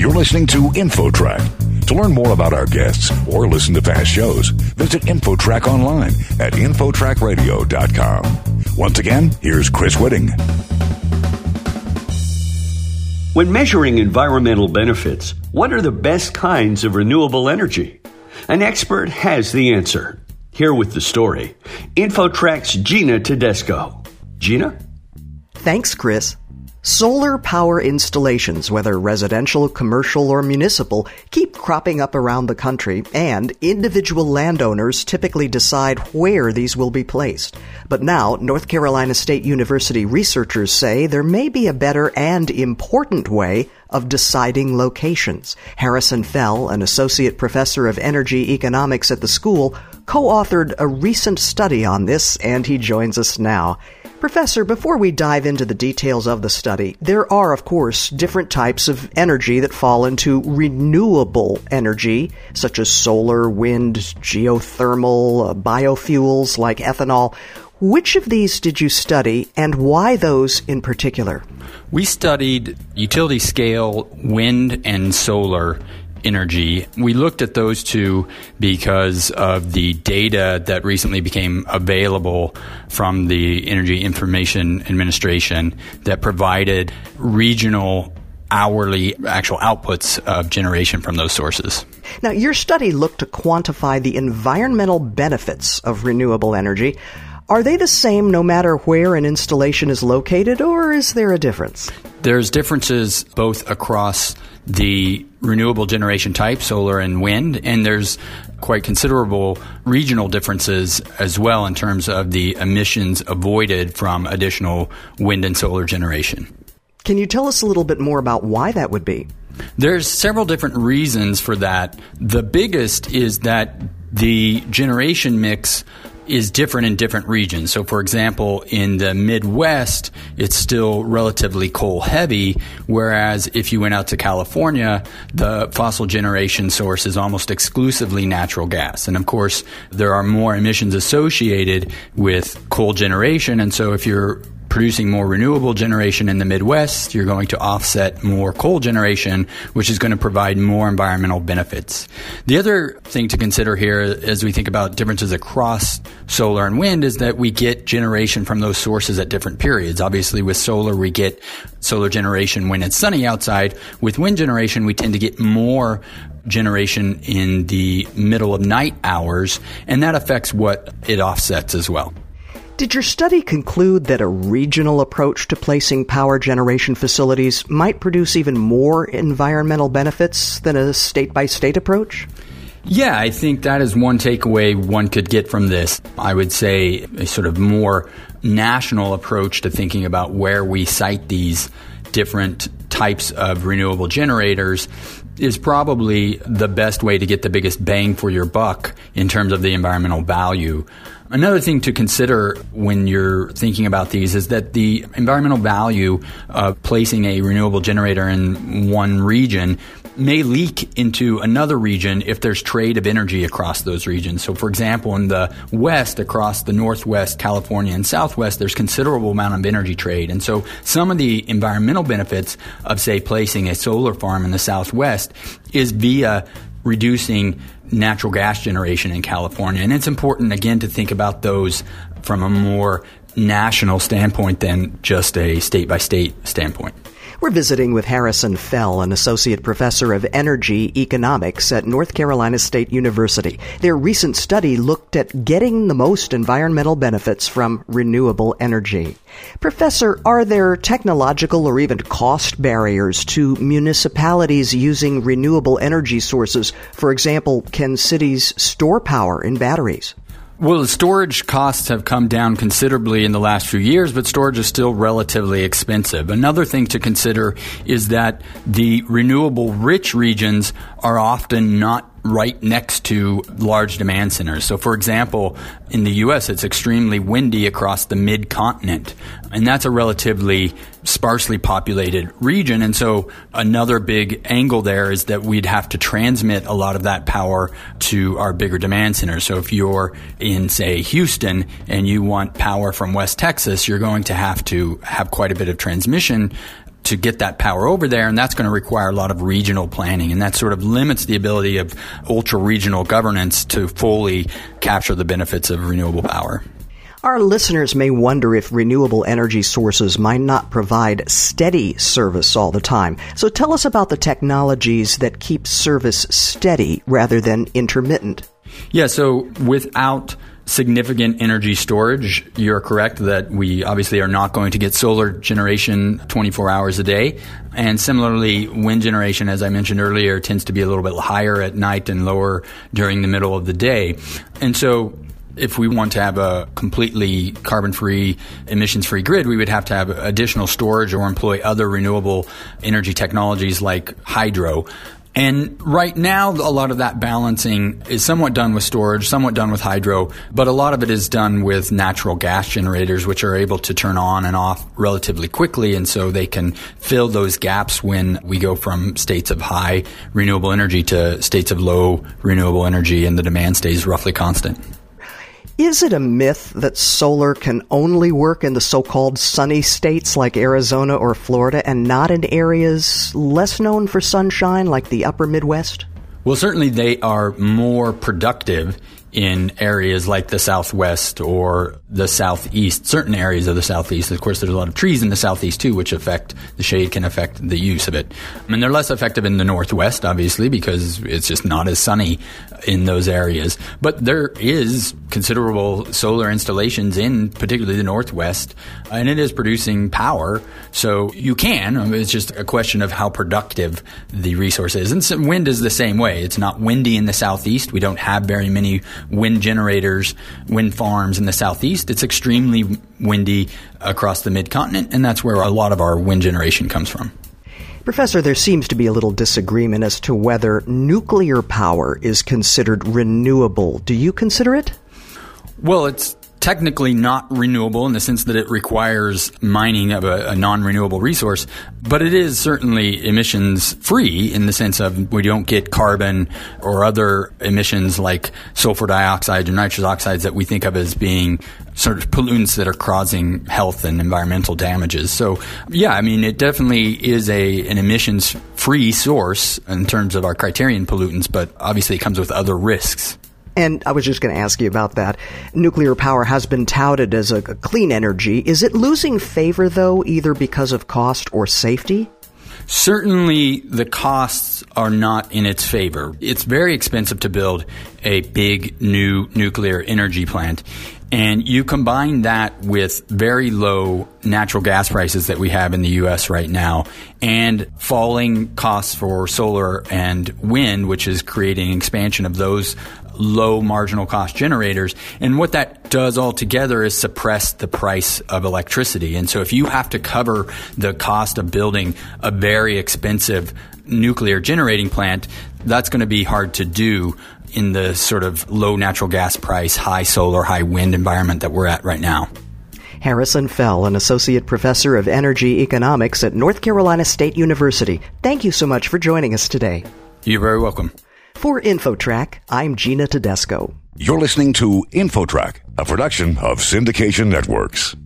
You're listening to InfoTrack. To learn more about our guests or listen to past shows, visit InfoTrack online at InfoTrackRadio.com. Once again, here's Chris Whitting. When measuring environmental benefits, what are the best kinds of renewable energy? An expert has the answer. Here with the story, InfoTrack's Gina Tedesco. Gina? Thanks, Chris. Solar power installations, whether residential, commercial, or municipal, keep cropping up around the country, and individual landowners typically decide where these will be placed. But now, North Carolina State University researchers say there may be a better and important way of deciding locations. Harrison Fell, an associate professor of energy economics at the school, co-authored a recent study on this, and he joins us now. Professor, before we dive into the details of the study, there are, of course, different types of energy that fall into renewable energy, such as solar, wind, geothermal, uh, biofuels like ethanol. Which of these did you study, and why those in particular? We studied utility scale wind and solar energy. We looked at those two because of the data that recently became available from the Energy Information Administration that provided regional hourly actual outputs of generation from those sources. Now, your study looked to quantify the environmental benefits of renewable energy. Are they the same no matter where an installation is located, or is there a difference? There's differences both across the renewable generation type, solar and wind, and there's quite considerable regional differences as well in terms of the emissions avoided from additional wind and solar generation. Can you tell us a little bit more about why that would be? There's several different reasons for that. The biggest is that the generation mix is different in different regions. So, for example, in the Midwest, it's still relatively coal heavy, whereas if you went out to California, the fossil generation source is almost exclusively natural gas. And of course, there are more emissions associated with coal generation. And so, if you're producing more renewable generation in the Midwest, you're going to offset more coal generation, which is going to provide more environmental benefits. The other thing to consider here as we think about differences across solar and wind is that we get generation from those sources at different periods. Obviously, with solar, we get solar generation when it's sunny outside. With wind generation, we tend to get more generation in the middle of night hours, and that affects what it offsets as well. Did your study conclude that a regional approach to placing power generation facilities might produce even more environmental benefits than a state by state approach? Yeah, I think that is one takeaway one could get from this. I would say a sort of more national approach to thinking about where we site these different types of renewable generators is probably the best way to get the biggest bang for your buck in terms of the environmental value. Another thing to consider when you're thinking about these is that the environmental value of placing a renewable generator in one region may leak into another region if there's trade of energy across those regions. So, for example, in the West, across the Northwest, California, and Southwest, there's considerable amount of energy trade. And so, some of the environmental benefits of, say, placing a solar farm in the Southwest is via reducing natural gas generation in California. And it's important, again, to think about those from a more national standpoint than just a state by state standpoint. We're visiting with Harrison Fell, an associate professor of energy economics at North Carolina State University. Their recent study looked at getting the most environmental benefits from renewable energy. Professor, are there technological or even cost barriers to municipalities using renewable energy sources? For example, can cities store power in batteries? Well, storage costs have come down considerably in the last few years, but storage is still relatively expensive. Another thing to consider is that the renewable rich regions are often not right next to large demand centers. So, for example, in the U.S., it's extremely windy across the mid continent, and that's a relatively sparsely populated region. And so, another big angle there is that we'd have to transmit a lot of that power to our bigger demand centers. So, if you're in, say, Houston and you want power from West Texas, you're going to have to have quite a bit of transmission to get that power over there, and that's going to require a lot of regional planning, and that sort of limits the ability of ultra regional governance to fully capture the benefits of renewable power. Our listeners may wonder if renewable energy sources might not provide steady service all the time. So tell us about the technologies that keep service steady rather than intermittent. Yeah, so without significant energy storage, you're correct that we obviously are not going to get solar generation 24 hours a day. And similarly, wind generation, as I mentioned earlier, tends to be a little bit higher at night and lower during the middle of the day. And so if we want to have a completely carbon free, emissions free grid, we would have to have additional storage or employ other renewable energy technologies like hydro. And right now, a lot of that balancing is somewhat done with storage, somewhat done with hydro, but a lot of it is done with natural gas generators, which are able to turn on and off relatively quickly. And so they can fill those gaps when we go from states of high renewable energy to states of low renewable energy and the demand stays roughly constant. Is it a myth that solar can only work in the so called sunny states like Arizona or Florida and not in areas less known for sunshine like the upper Midwest? Well, certainly they are more productive in areas like the southwest or the southeast, certain areas of the southeast. Of course, there's a lot of trees in the southeast too, which affect the shade can affect the use of it. I mean, they're less effective in the northwest, obviously, because it's just not as sunny in those areas. But there is considerable solar installations in particularly the northwest, and it is producing power. So you can. It's just a question of how productive the resource is. And wind is the same way. It's not windy in the southeast. We don't have very many wind generators, wind farms in the southeast. It's extremely windy across the mid continent, and that's where a lot of our wind generation comes from. Professor, there seems to be a little disagreement as to whether nuclear power is considered renewable. Do you consider it? Well, it's technically not renewable in the sense that it requires mining of a, a non renewable resource, but it is certainly emissions free in the sense of we don't get carbon or other emissions like sulfur dioxide or nitrous oxides that we think of as being sort of pollutants that are causing health and environmental damages. So, yeah, I mean, it definitely is a an emissions free source in terms of our criterion pollutants, but obviously it comes with other risks. And I was just going to ask you about that. Nuclear power has been touted as a, clean energy. Is it losing favor, though, either because of cost or safety? Certainly, the costs are not in its favor. It's very expensive to build a big new nuclear energy plant. And you combine that with very low natural gas prices that we have in the U.S. right now and falling costs for solar and wind, which is creating expansion of those low marginal cost generators. And what that does altogether is suppress the price of electricity. And so if you have to cover the cost of building a very expensive nuclear generating plant, that's going to be hard to do in the sort of low natural gas price, high solar, high wind environment that we're at right now. Harrison Fell, an associate professor of energy economics at North Carolina State University. Thank you so much for joining us today. You're very welcome. For InfoTrack, I'm Gina Tedesco. You're listening to InfoTrack, a production of Syndication Networks.